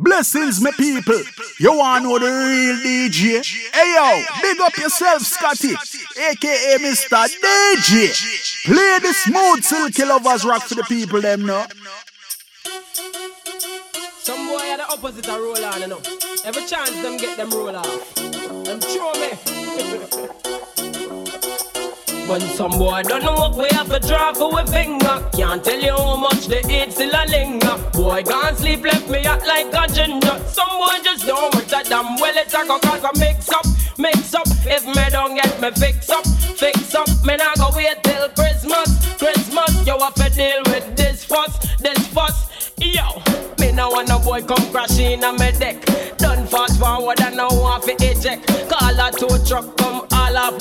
Blessings, my people. You wanna know the real DJ? Hey yo, big up yourself, Scotty, aka Mr. DJ. Play the smooth silky lovers rock for the people, them know. Some boy are the opposite of roll on, you know. Every chance them get them roll off. Them throw me. When some boy don't know what we have to draw for a finger. Can't tell you how much they eat still a linger. Boy can't sleep left me out like a ginger. Some boy just don't want that damn well it's a go cause I mix up, mix up. If me don't get me fix up, fix up. Me not go wait till Christmas, Christmas. You have to deal with this fuss, this fuss. Yo, me now want no boy come crashing on my deck. Done fast forward and now want to eject. Call a tow truck come off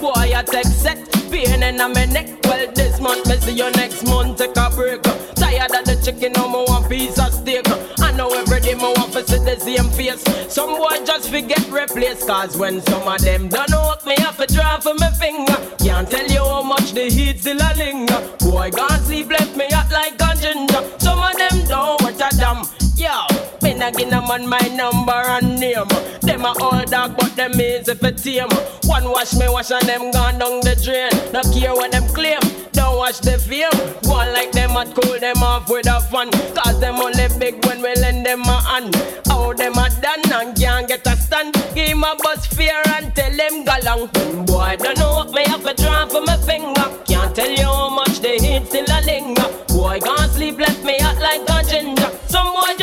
Boy I take set, pain in my neck. Well this month me see you next month. Take a break. Tired of the chicken now me want piece of steak. I know every day me want to see the same face. Some boy just forget replace Cause when some of them don't know me have to draw for my finger. Can't tell you how much the heat still a linger. Boy gone sleep left me hot like a ginger give them on my number and name. Them a old dog, but them easy for tame. One wash me wash and them gone down the drain. No care what them claim. Don't watch the fame. Go like them at cool them off with a fun. Cause them only big when we lend them a hand. How them a done and can't get a stand. Give a bus fear and tell them go long. Boy, don't know what me have to draw for my finger. Can't tell you how much they heat still a linger. Boy, can't sleep left me hot like a ginger. Some boy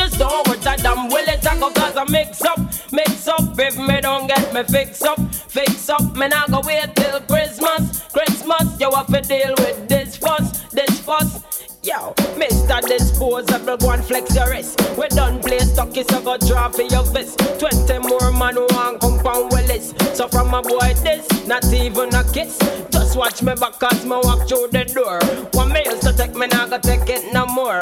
I mix up, mix up. If me don't get me fix up, fix up. Me not go wait till Christmas, Christmas. You have to deal with this fuss, this fuss. Yo, Mr. Disposable, go and flex your wrist. We done play stuck, so go draw for your fist. Twenty more man want compound willis. So from a boy this, not even a kiss. Just watch me back as me walk through the door. One me used to take me, now go take it no more.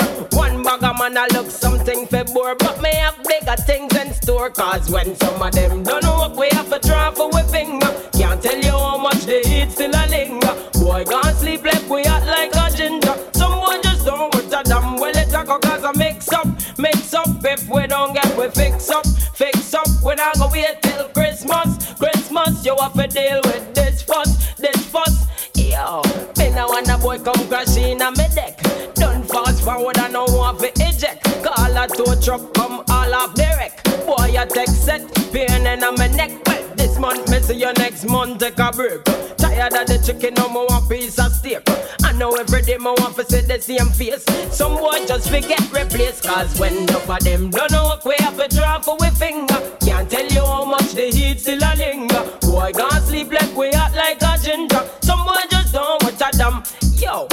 I look something for bore. But me have bigger things in store. Cause when some of them don't what we have to draw for we finger. Can't tell you how much they eat still a linger. Boy, can't sleep left we hot like a ginger. Someone just don't want a damn well it a cause I mix up, mix up. If we don't get we fix up, fix up. We not go wait till Christmas, Christmas. You have to deal with this fuss, this fuss. Yo, me now want a boy come crashing on me deck. Done fast forward and no want to eject. Call a tow truck come all off the wreck. Boy, I take set, pain in my neck. Well, this month, me see you next month, take a break. Tired of the chicken, no more one piece of steak. I know every day, my want to see the same face. Some boy just forget replace, cause when enough of them don't know what we have to draw for we finger. Can't tell you how much the heat still a linger. Boy, can't sleep like we hot like a ginger. Some boy just don't watch a damn. Yo,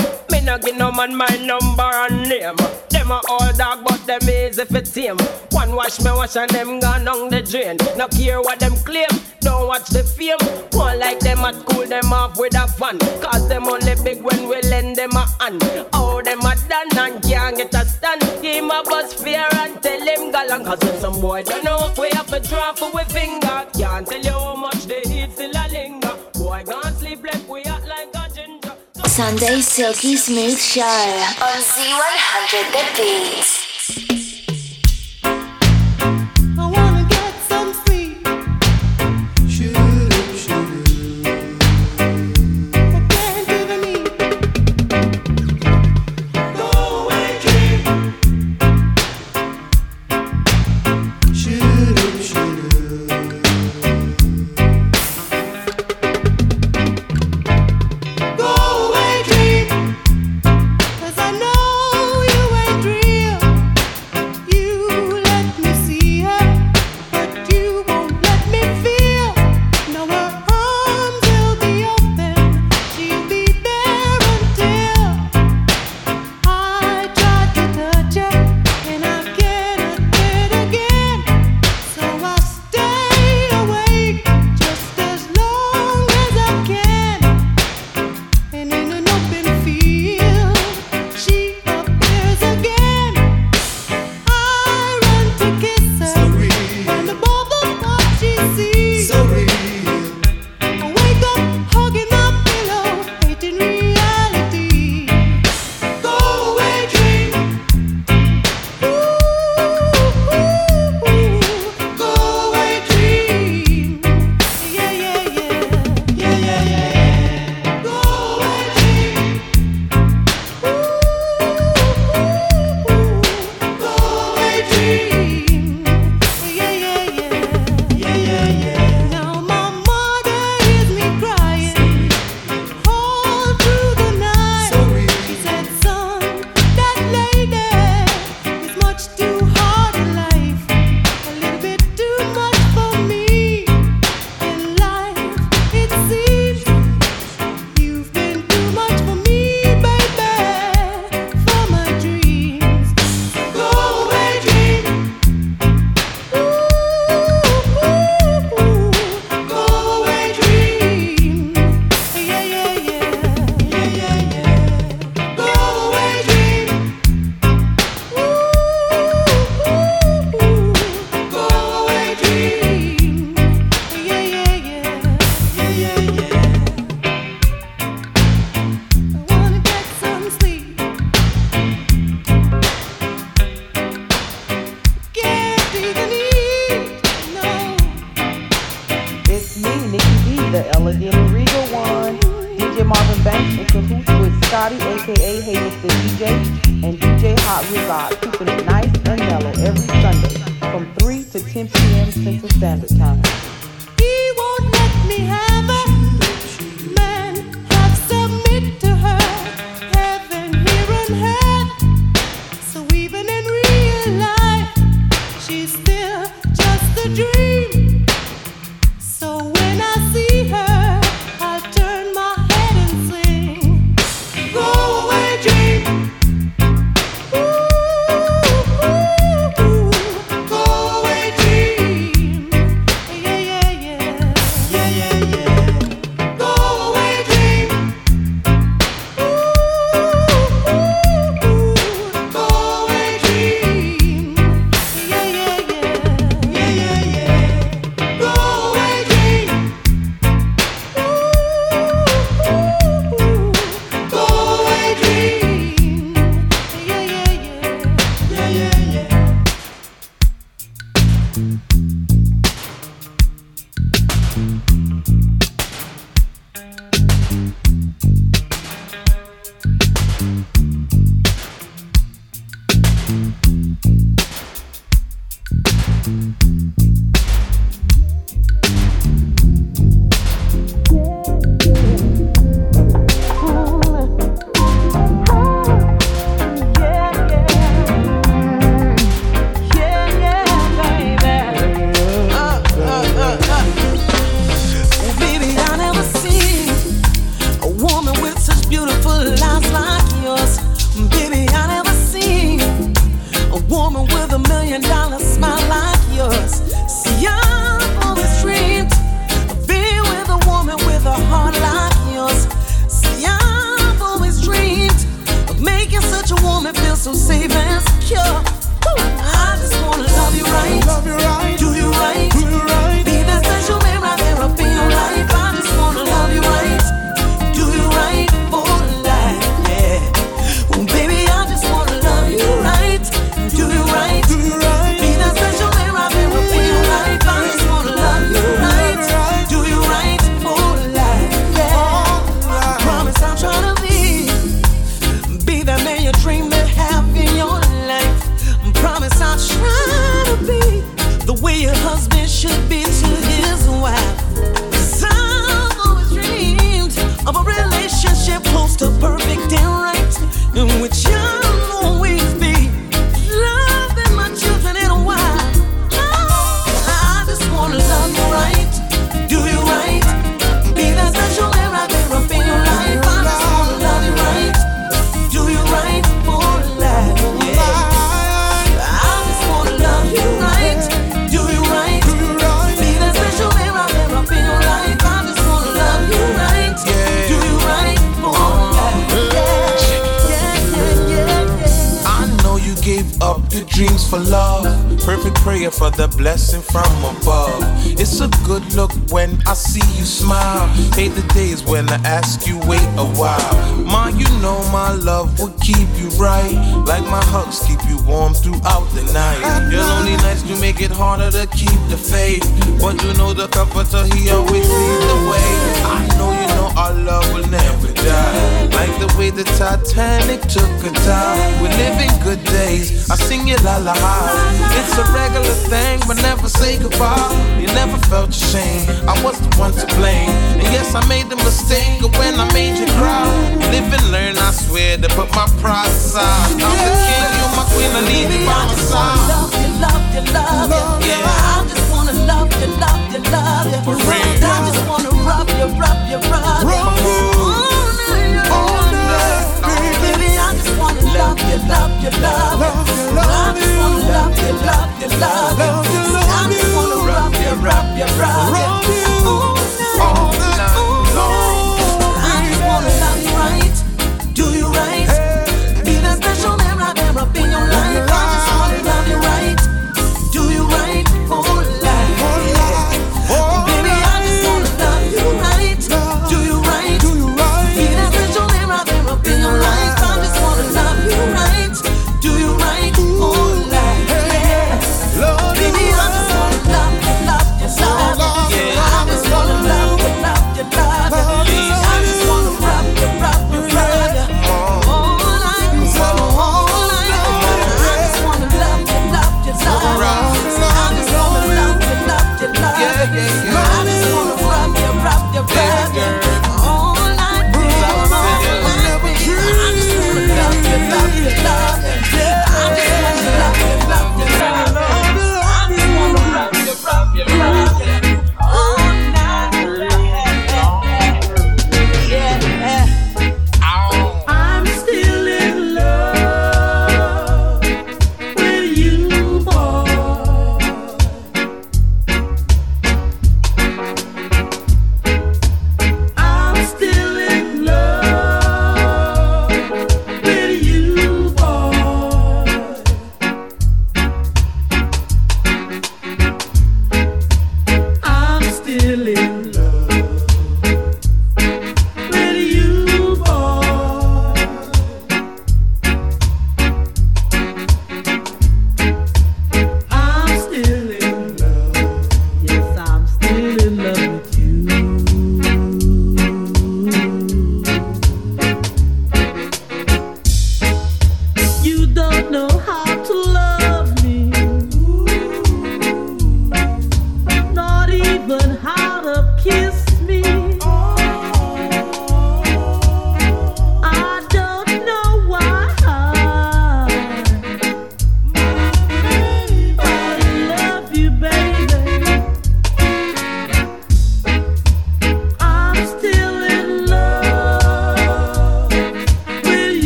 me no give no man my number and name. Them a all dog, but them easy for tame. One wash me wash and them gone down the drain. No care what them claim, don't watch the fame. One like them at cool them off with a fun. Cause them only big when we lend them a hand. Oh, them a done and can't get a stand. Give him a bus fear and tell him galang. Cause when some boy don't know if we have to draw for we finger. Can't tell you how much Sunday Silky Smooth Show on Z100 The Beat.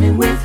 I'm with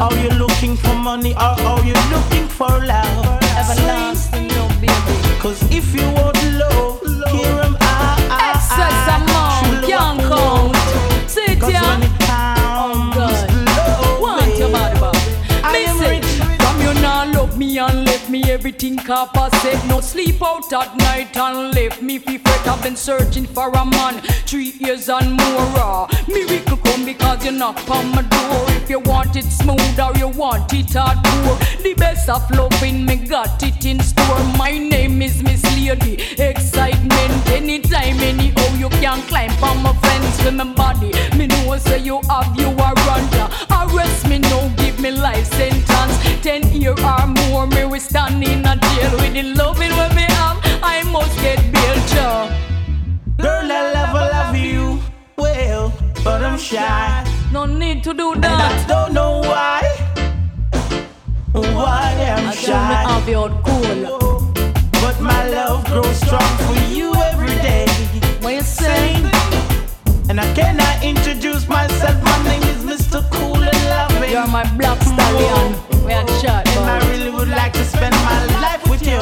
Are you looking for money or are you looking for love? Everlasting love, baby. Cause if you want everything copper said. No sleep out at night and left me fi fret. I've been searching for a man three years and more. Uh, miracle come because you knock on my door. If you want it smooth or you want it hardcore, the best of loving me got it in store. My name is Miss Lady Excitement. Anytime, anyhow you can climb on my fence with my body. Me know say you have you a runner. Arrest me now, give me life sentence. Ten year or more, me we stand in a jail with the loving when me have. I must get bail, job. Girl, I love, I love you well, but I'm shy. No need to do that. And I don't know why. Why I'm I shy. have you out cool. But my love grows strong for you And I cannot introduce myself. My name is Mr. Cool and Loving. You're my black stallion. We had shot, And I really would like to spend my life with you.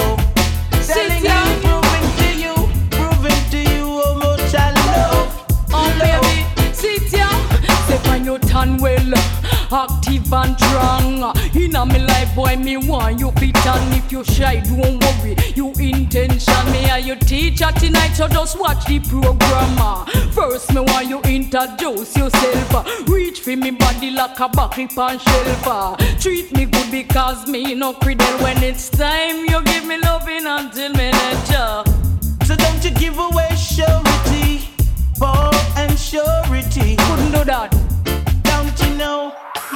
Down. proving to you, proving to you how much I love. Oh baby, sit. Step on your tongue well, active and strong. Inna me life, boy, me want you fit on. If you shy, don't worry. You intention me and your teacher tonight, so just watch the program. First, me want you introduce yourself. Reach for me body like a bucket pan shelf. Treat me good because me no credel. When it's time, you give me loving until me ya. So don't you give away surety, ball and surety. Couldn't do that. Don't you know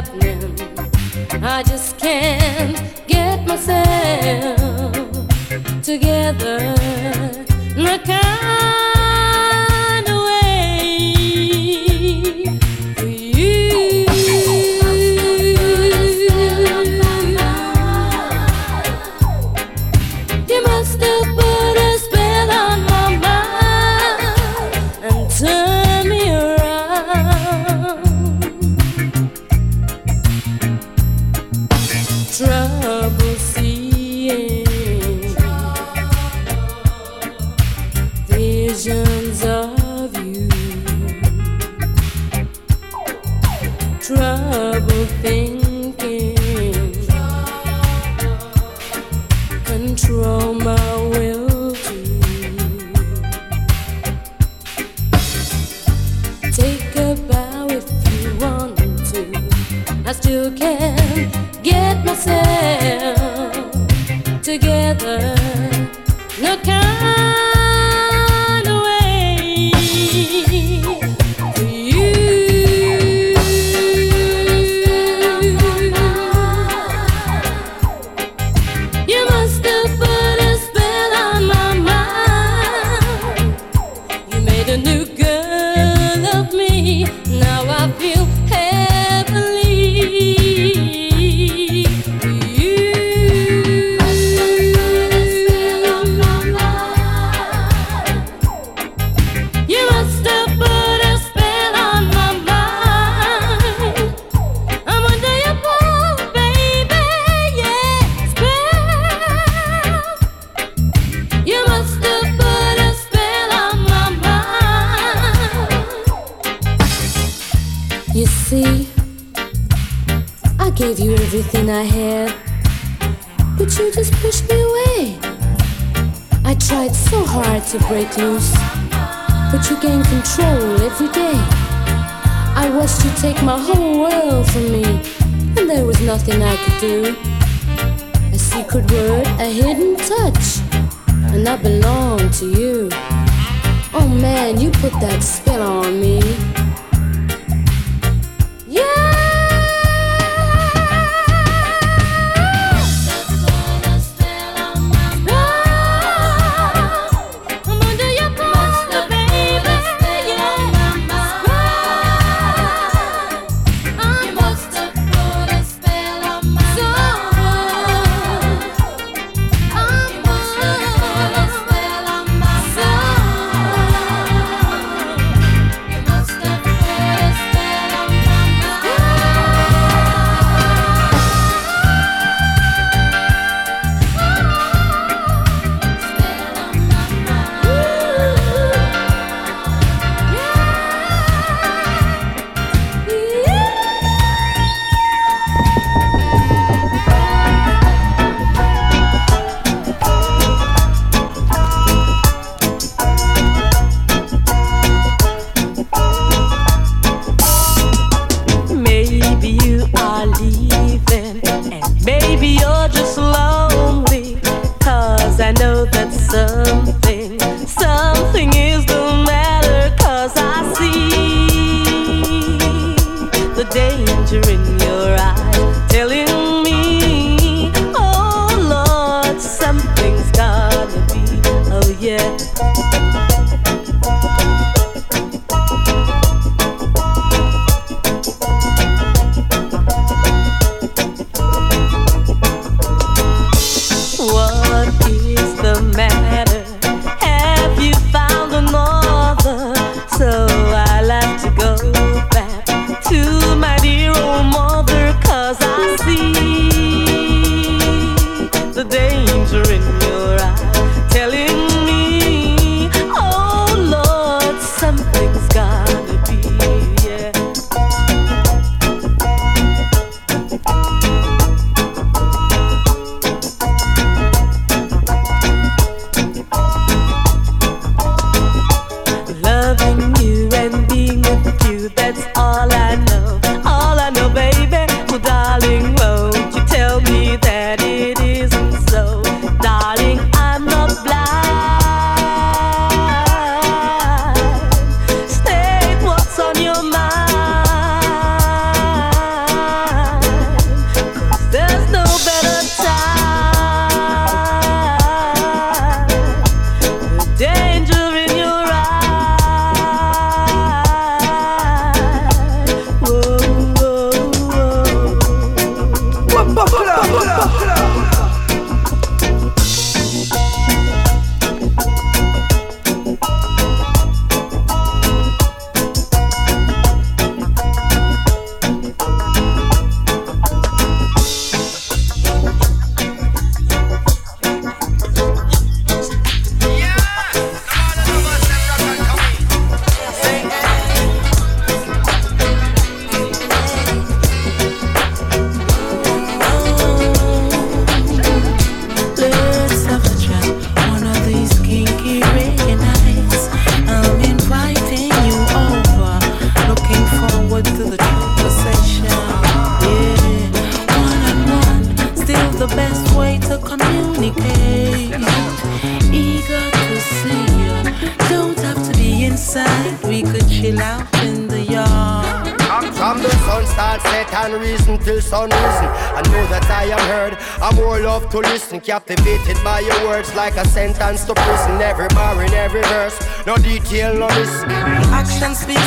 happening. I just can't get myself together in a kind together. Look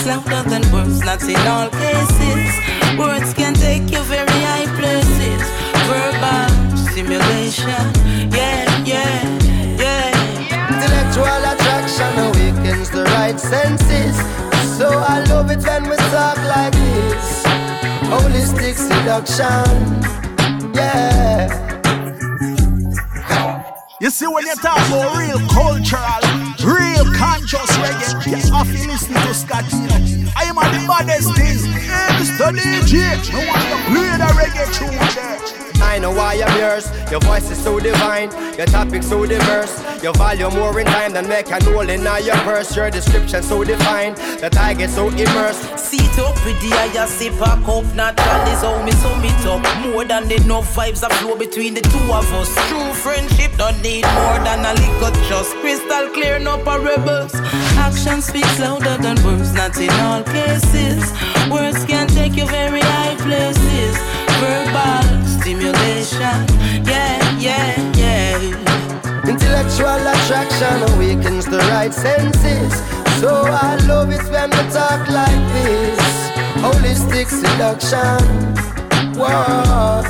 Action speaks your topic so diverse. Your volume more in time than make an hole in your purse. Your description so defined that I get so immersed. Seat up with the higher sip a cup, all is how me sum it up. More than enough vibes that flow between the two of us. True friendship don't need more than a little trust. Crystal clear, no parables. Action speaks louder than words, not in all cases. Words can take you very high places. Verbal stimulation, yeah, yeah, Intellectual attraction awakens the right senses. So I love it when we talk like this. Holistic seduction. Whoa.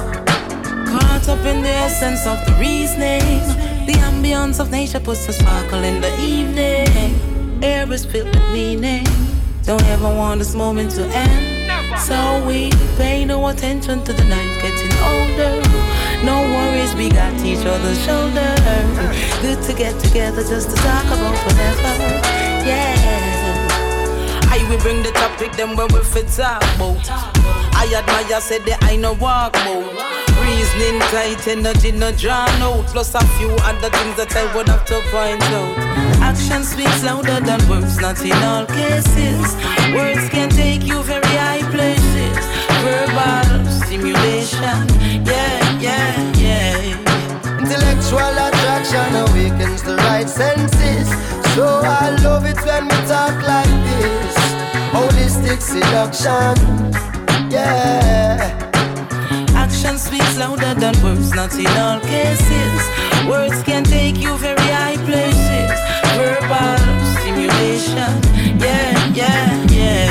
Caught up in the essence of the reasoning. The ambience of nature puts a sparkle in the evening. Air is filled with meaning. Don't ever want this moment to end. So we pay no attention to the night getting older. No worries, we got each other's shoulder. Good to get together just to talk about whatever. Yeah. I will bring the topic, then when we fit talk about. I admire, said that I know walk about. Reasoning tight, energy no drawn out. Plus a few other things that I would have to point out. Action speaks louder than words, not in all cases. So I love it when we talk like this. Holistic seduction, yeah. Action speaks louder than words, not in all cases. Words can take you very high places. Verbal stimulation, yeah, yeah, yeah.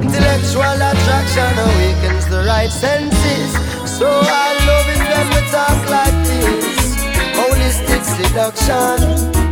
Intellectual attraction oh, awakens the right senses. So I love it when we talk like this. Holistic seduction,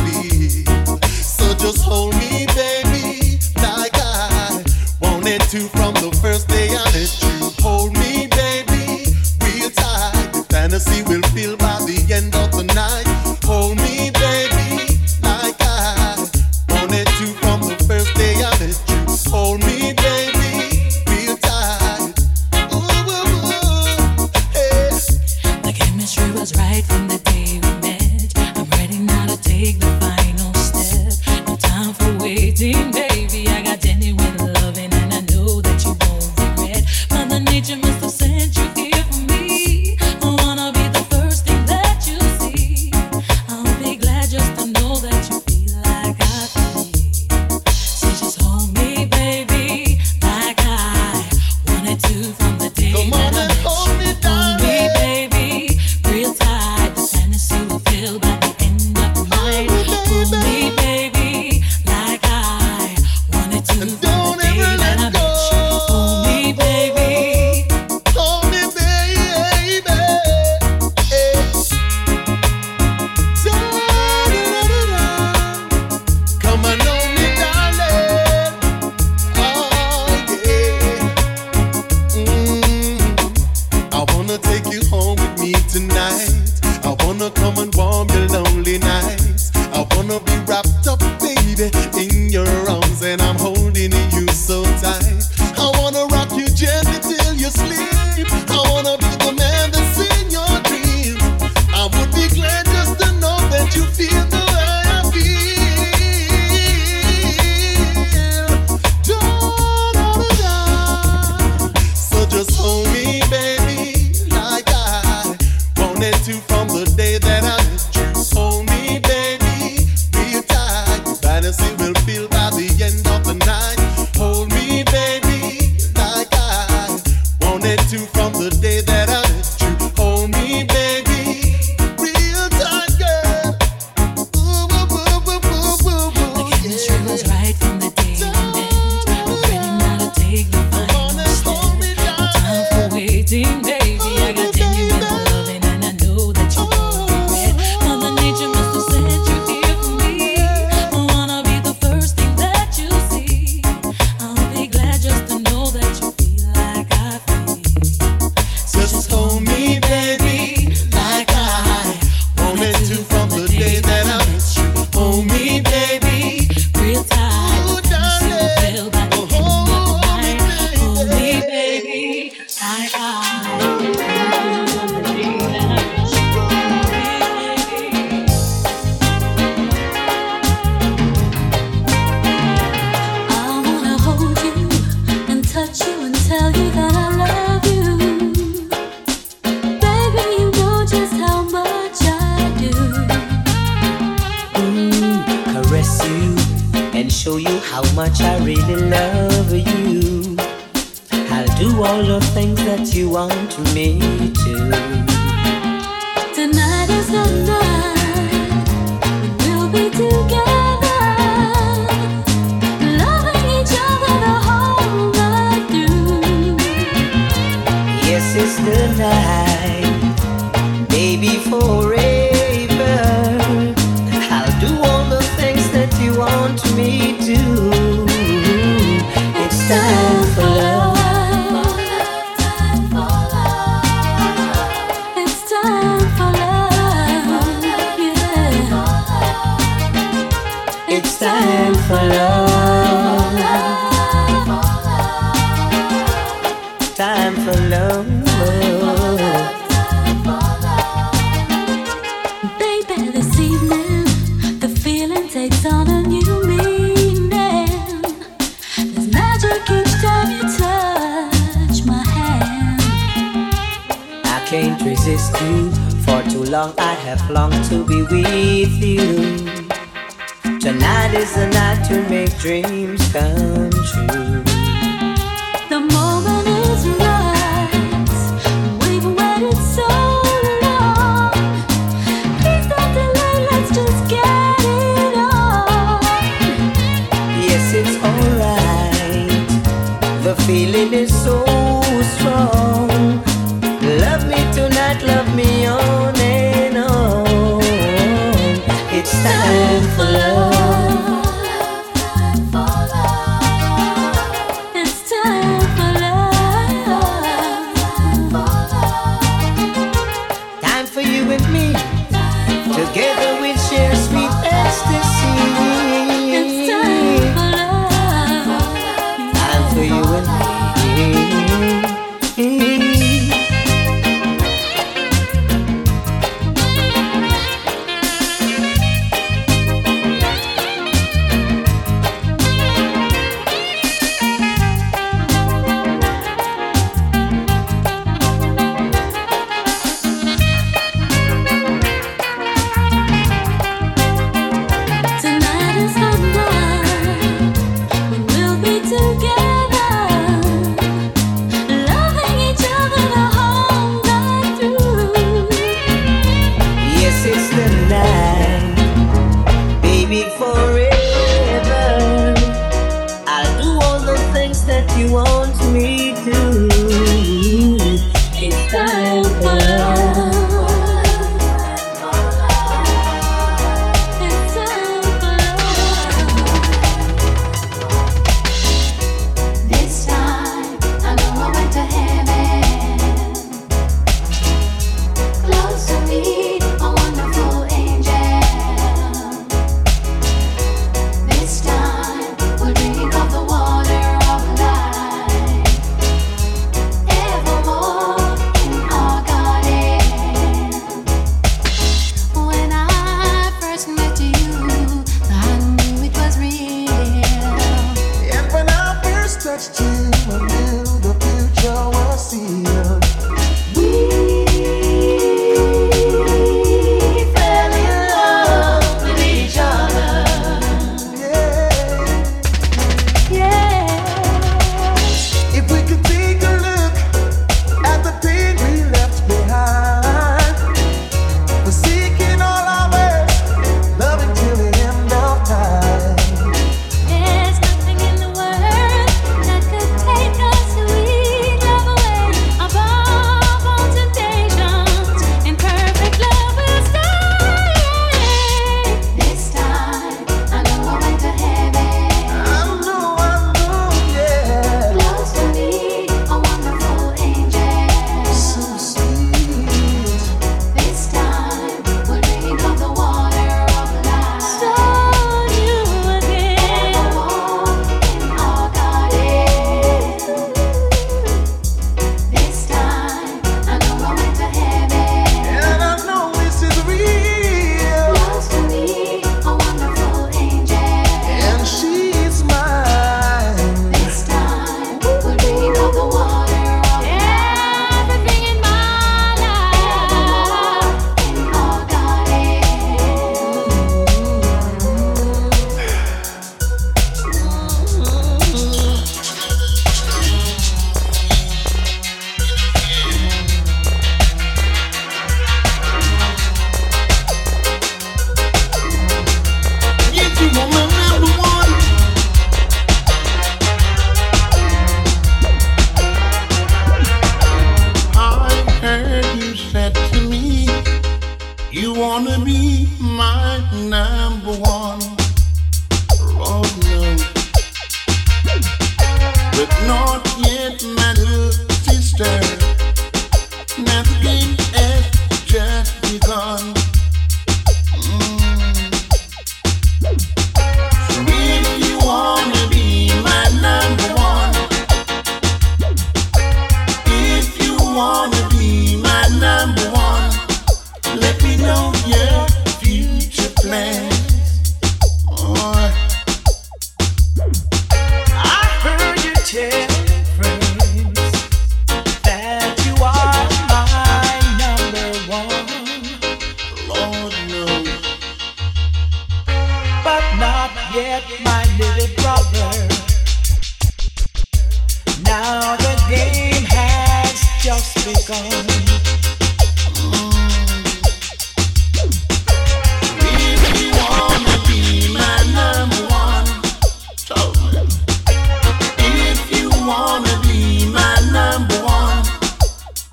to from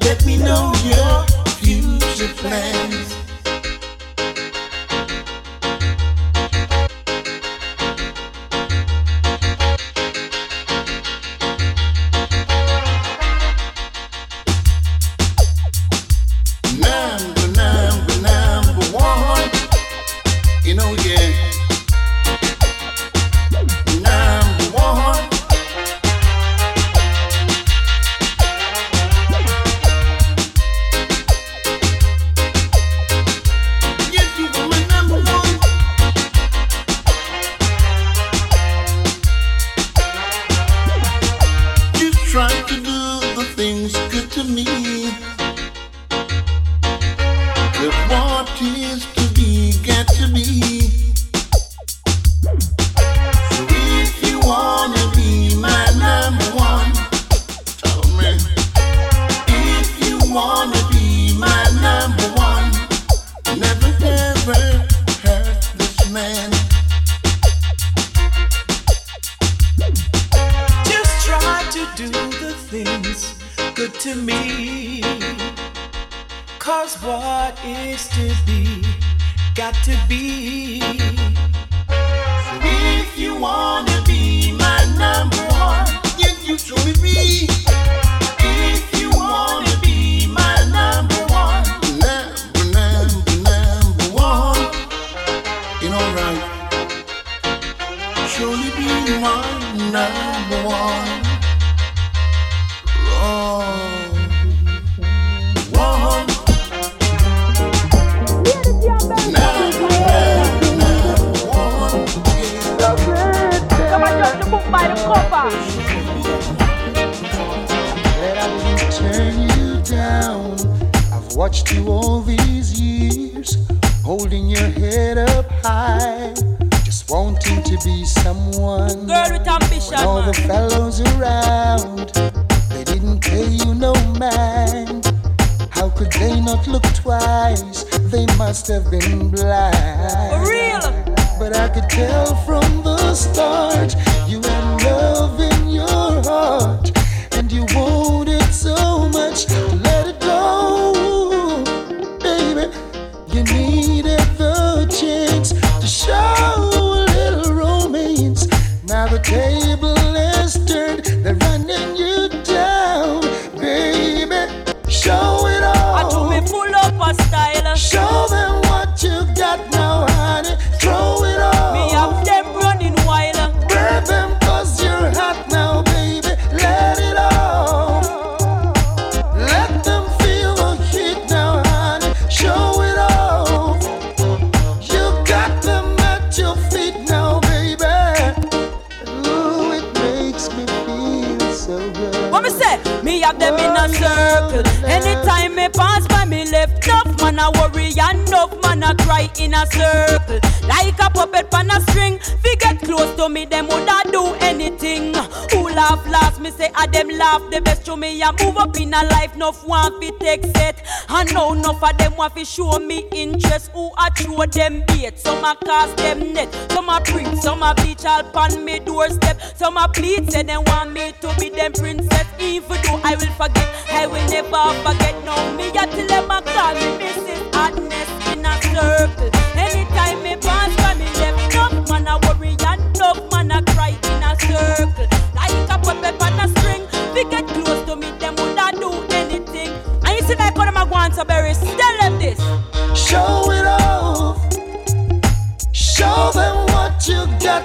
Let me know your future plans. show me interest. Who I throw them bait, some I cast them net, some I preach. some I'll all me doorstep, some I plead say they want me to be them princess. Even though I will forget, I will never forget. No me I tell them I call me Mrs. Hotness in a circle.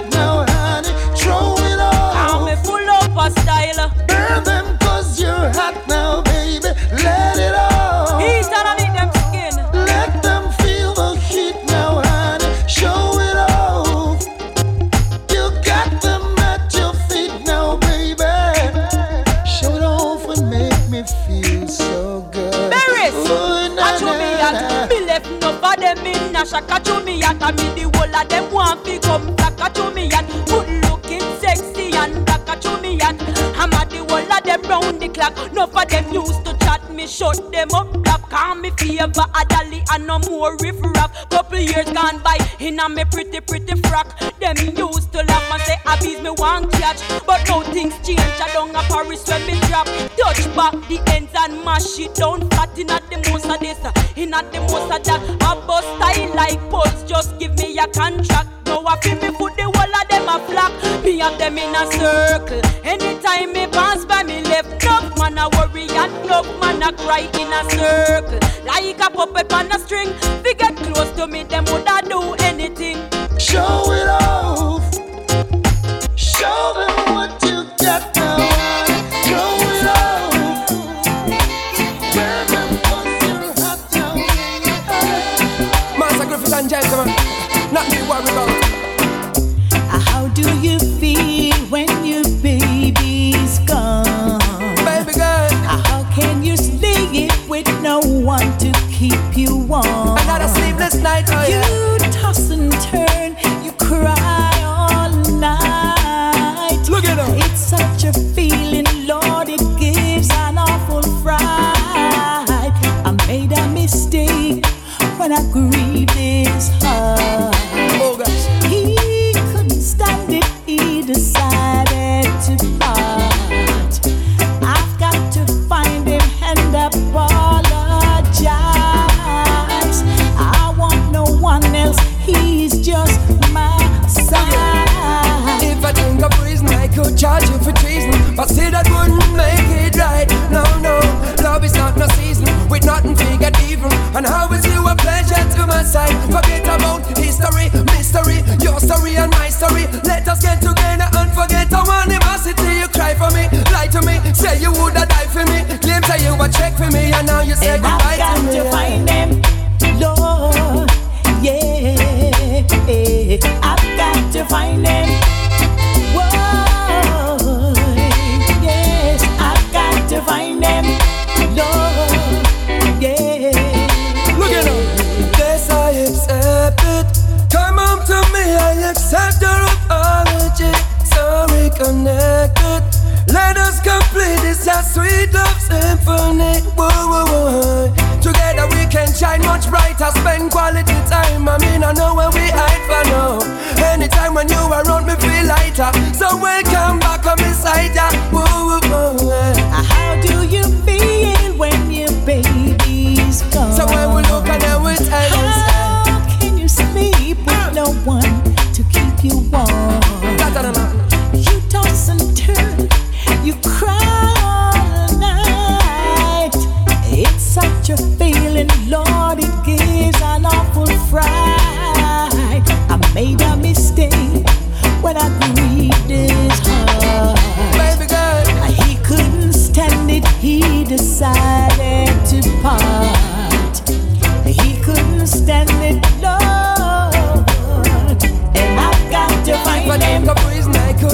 no round the clock. No for them used to chat me, shut them up. Block call me favor a dolly and no more riff rap. Couple years gone by, in a me pretty pretty frock. Them used to laugh and say abuse me one catch, but now things change. I don't a Paris when me drop. Touch back the ends and mash it down flat in at the most of this, in at the most of that. I bust style like pulse, just give me a contract. Now I feel me put the whole of them a flock. Me and them in a circle. Anytime me pass a cry in a circle. Like a puppet on a string. Fi get close to me, them woulda do anything. Show it for me, and now you say goodbye I've got to me. to find him, Lord. Yeah, I've got to find him. Much brighter, spend quality time. I mean, I know where we hide for now. Anytime when you around me, feel lighter. So welcome back on beside ya. Whoa,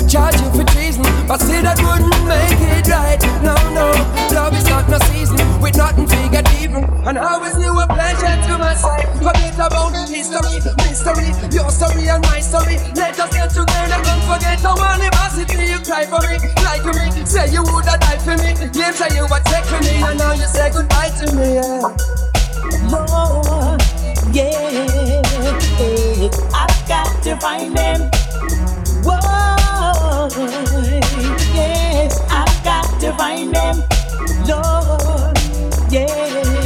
charge you for treason. But still, that wouldn't make it right. No, no, love is not no season. With nothing figured even. And how is you a pleasure to my side? Forget about history, mystery, your story and my story. Let us get together and don't forget our animosity. You cry for me, like me, say you woulda died for me. Claim say you take for me, and now you say goodbye to me. Yeah. Lord, yeah, I've got to find him. Yes, I've got to find him. Lord, yeah.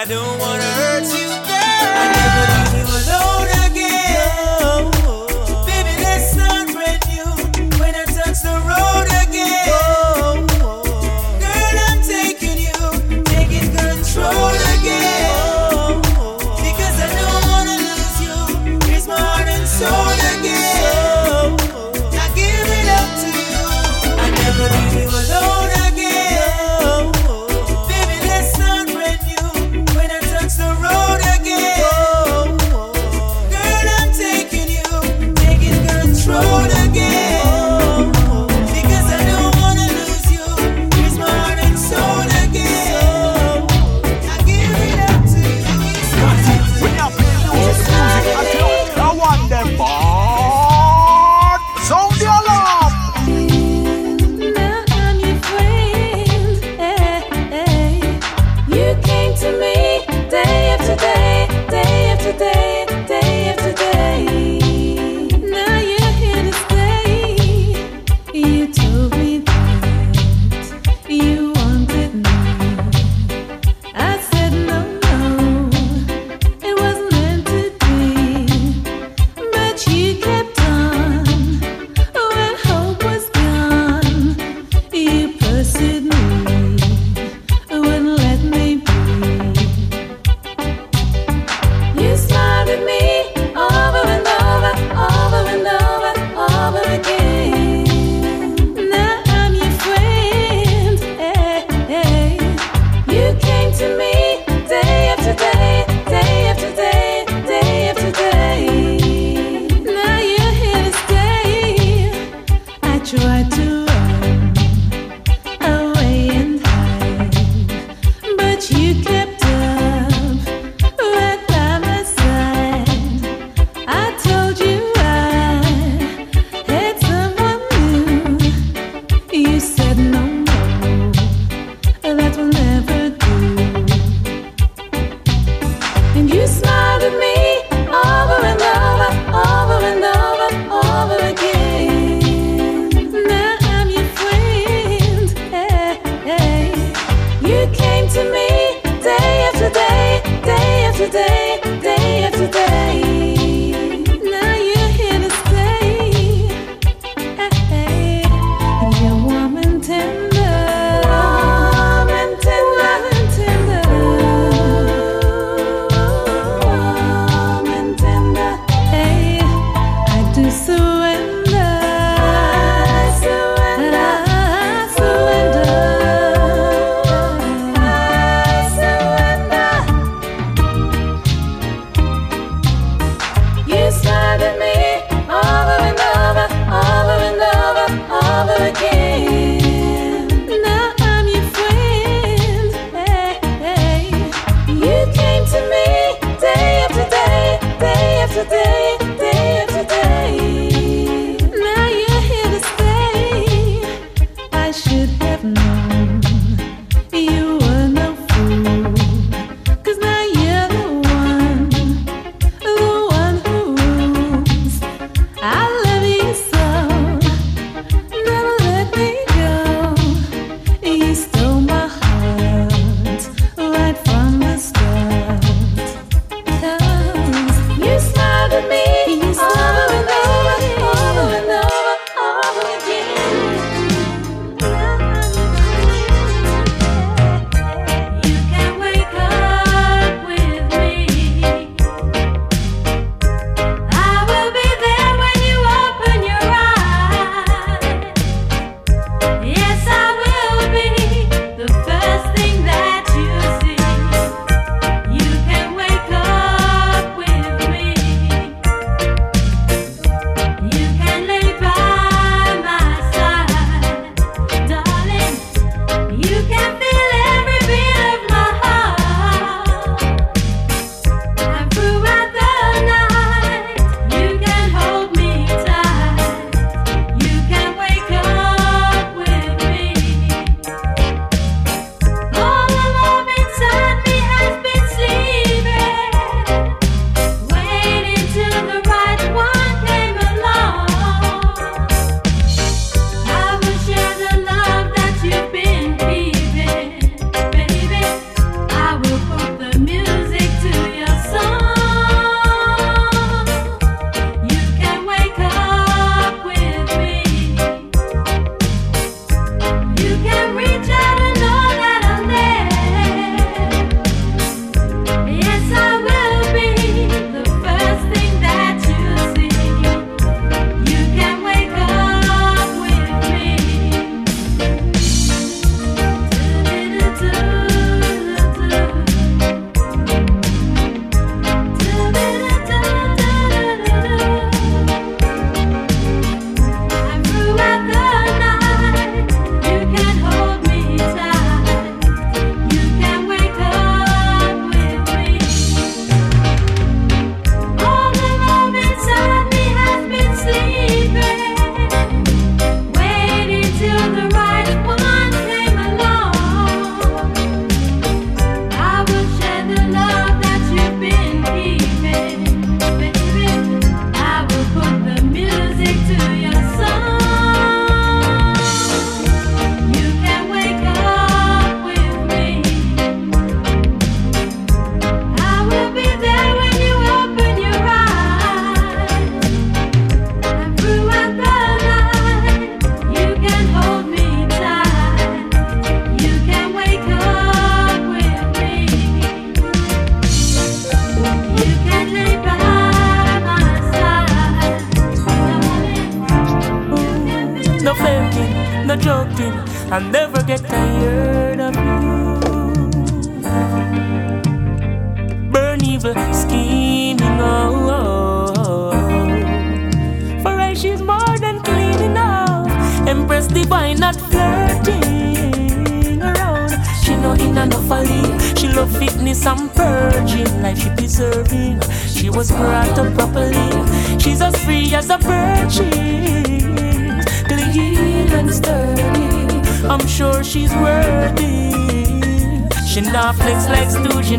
I don't wanna hurt you,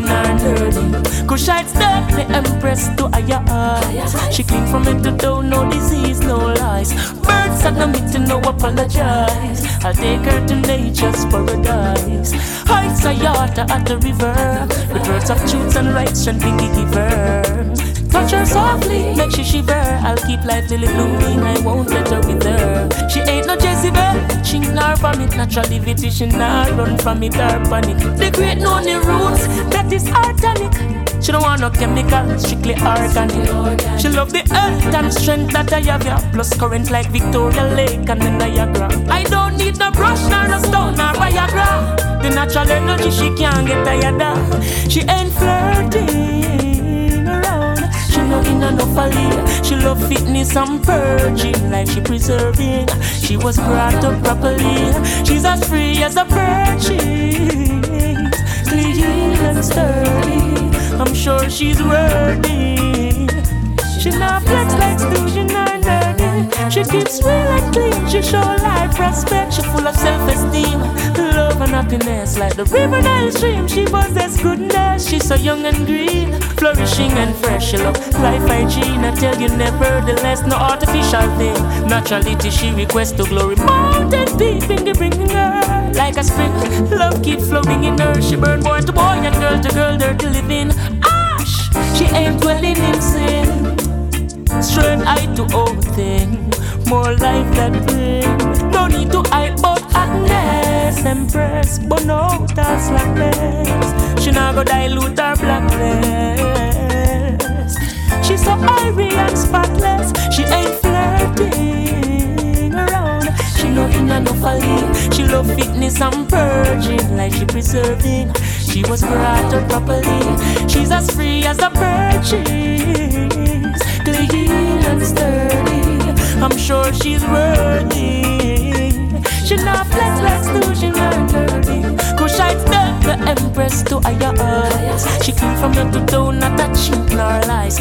like stooge in her nerdy Cause I'd step the empress to higher heights. She clean from head to toe, no disease, no lies. Birds are no meet to no apologize. I'll take her to nature's paradise. Heights are yacht at the river. With words of truth and rights and pinky give her Touch her softly, make sure she shiver. I'll keep life lily blooming, I won't let her wither. She ain't no Jezebel, she nor vomit. Natural divinity, she nor run from it or panic. The great know the roots, that is organic. She don't want no chemical, strictly organic. She love the earth and strength that I have, yeah. Plus current like Victoria Lake and the Niagara. I don't need no brush, nor no stone, nor Viagra. The natural energy she can't get tired of. She ain't flirting. She in enough folly. She love fitness and purging, like she preserving. She was brought up properly. She's as free as a. She's clean and sturdy. I'm sure she's worthy. She not flex like in her nerdy. She keeps real and clean. She show life respect. She full of self-esteem, love and happiness. Like the river Nile stream, she possess goodness. She's so young and green, flourishing and fresh. She love life hygiene. I tell you, nevertheless, no artificial thing. Naturality she requests to glory. Mountain deep in the bringing her. Like a spring, love keeps flowing in her. She burn boy to boy and girl to girl, dirty living. Ash, she ain't dwelling in sin. Straight eye to all thing, more life that bring. No need to hide but Agnes, Empress, but no that's like this. She not go dilute her blackness. She's so airy and spotless. She ain't flirting around. She know in no folly. She love fitness and purging, like she preserving. She was brought up properly. She's as free as a bird. She's clean and sturdy. I'm sure she's worthy. She not flex like stooge, she not dirty. I step the empress to higher heights. She clean from head to toe, not a chink nor lies.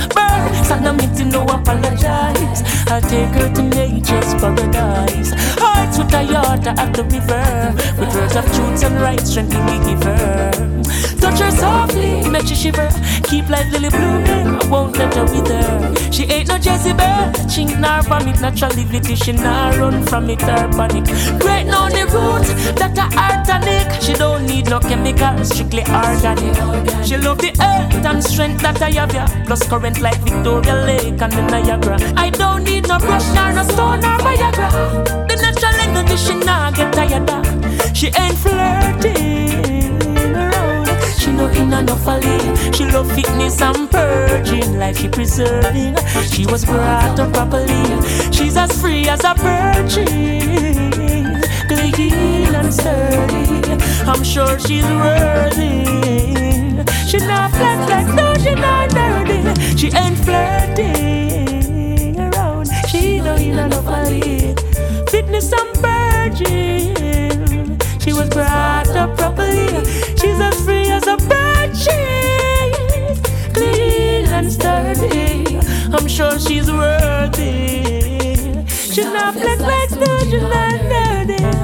Stand a meeting, no apologize. I'll take her to nature's paradise. Hearts with a yacht at the river. With words truth and right, strength we give her. Touch her softly, make she shiver. Keep life lily blooming, I won't let her wither. She ain't no Jezebel, chink nor vomit. Natural divinity, she nah run from it or panic. Great know the root, that her a organic. She don't need no chemical, strictly organic. She love the earth and strength that I have, yeah. Plus current like Victoria Lake and the Niagara. I don't need no brush nor no stone nor Viagra. The natural energy, she nah get tired of. She ain't flirting around. She know in enough folly. She love fitness and purging, like she preserving. She was brought up properly. She's as free as a. She's clean and sturdy. I'm sure she's worthy. She not flex like no, she not dirty. She ain't flirting around. She know in enough folly. Fitness and purging. Brought up properly. She's as free as a bird. She's clean and sturdy. I'm sure she's worthy. She's not black like stooge, she's not dirty.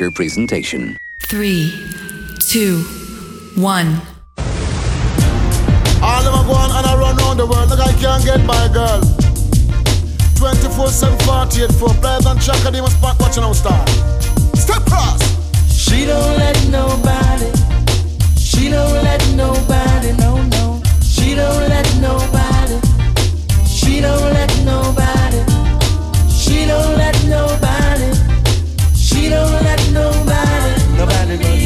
feature presentation. Three, two, one. All of them go on and I run around the world like I can't get girl. 24 7 48 players and spot watching our star. Step cross! She don't let nobody, she don't let nobody, no, no. She don't let nobody, she don't let nobody, she don't let nobody don't like nobody. Nobody knows.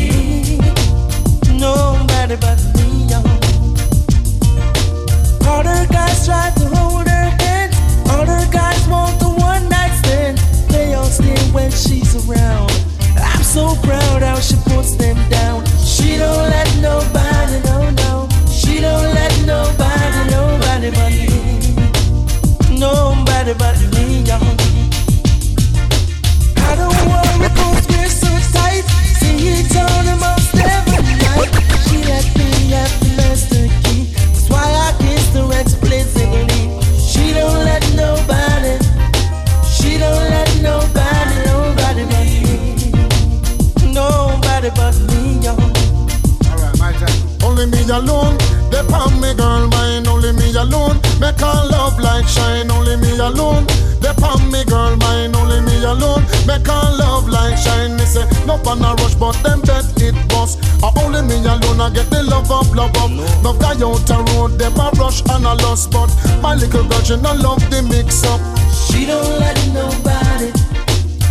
alone. Make our love light shine, only me alone. They on me girl mine, only me alone. Make our love light shine. Me say no on a rush, but them bet it bust. I only me alone. I get the love up, love up. No, guy out the road, them a rush and a lost, but my little girl she no love the mix up. She don't let nobody.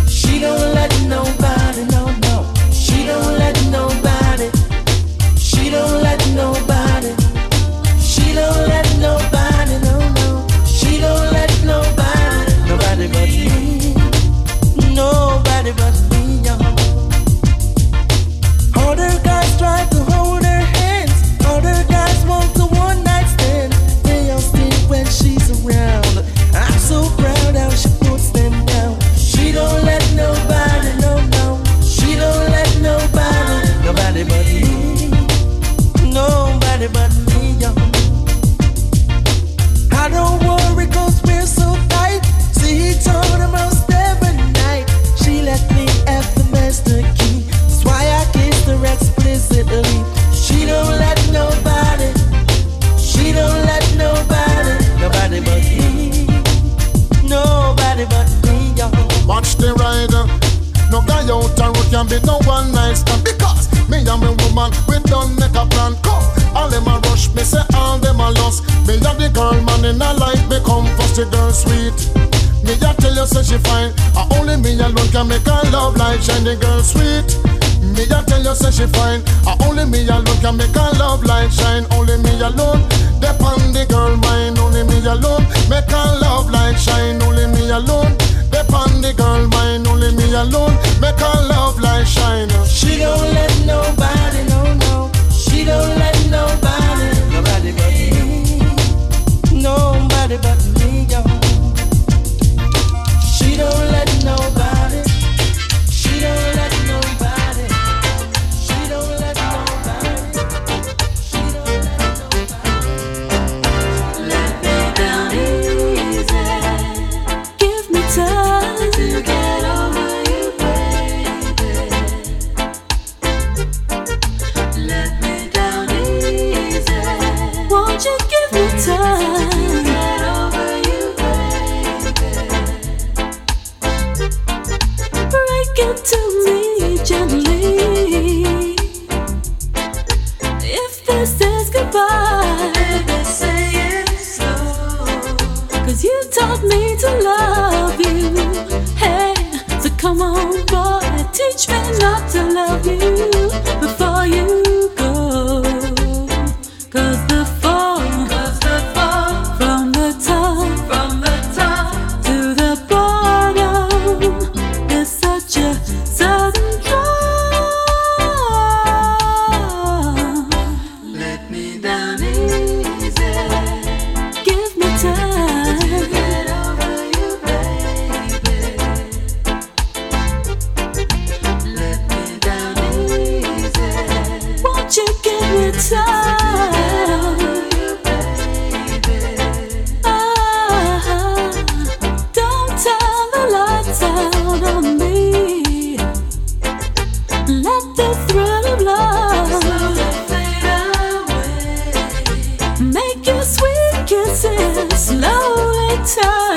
She don't let nobody know. Can be no one night stand because me and my woman we done make a plan. Come, all them a rush, me say all them a lost. Me and the girl man in a life become first the girl sweet. Me a tell you say she fine, uh, only me alone can make her love light shine. The girl sweet. Me a tell you say she fine, uh, only me alone can make her love light shine. Only me alone, depend the girl mind. Only me alone make her love light shine. Only me alone, depend the girl mind. Only me alone make her love light shine. She don't let nobody, no, no. She don't let nobody, nobody but me. Nobody but me, yo. She don't let your sweet kisses slowly turn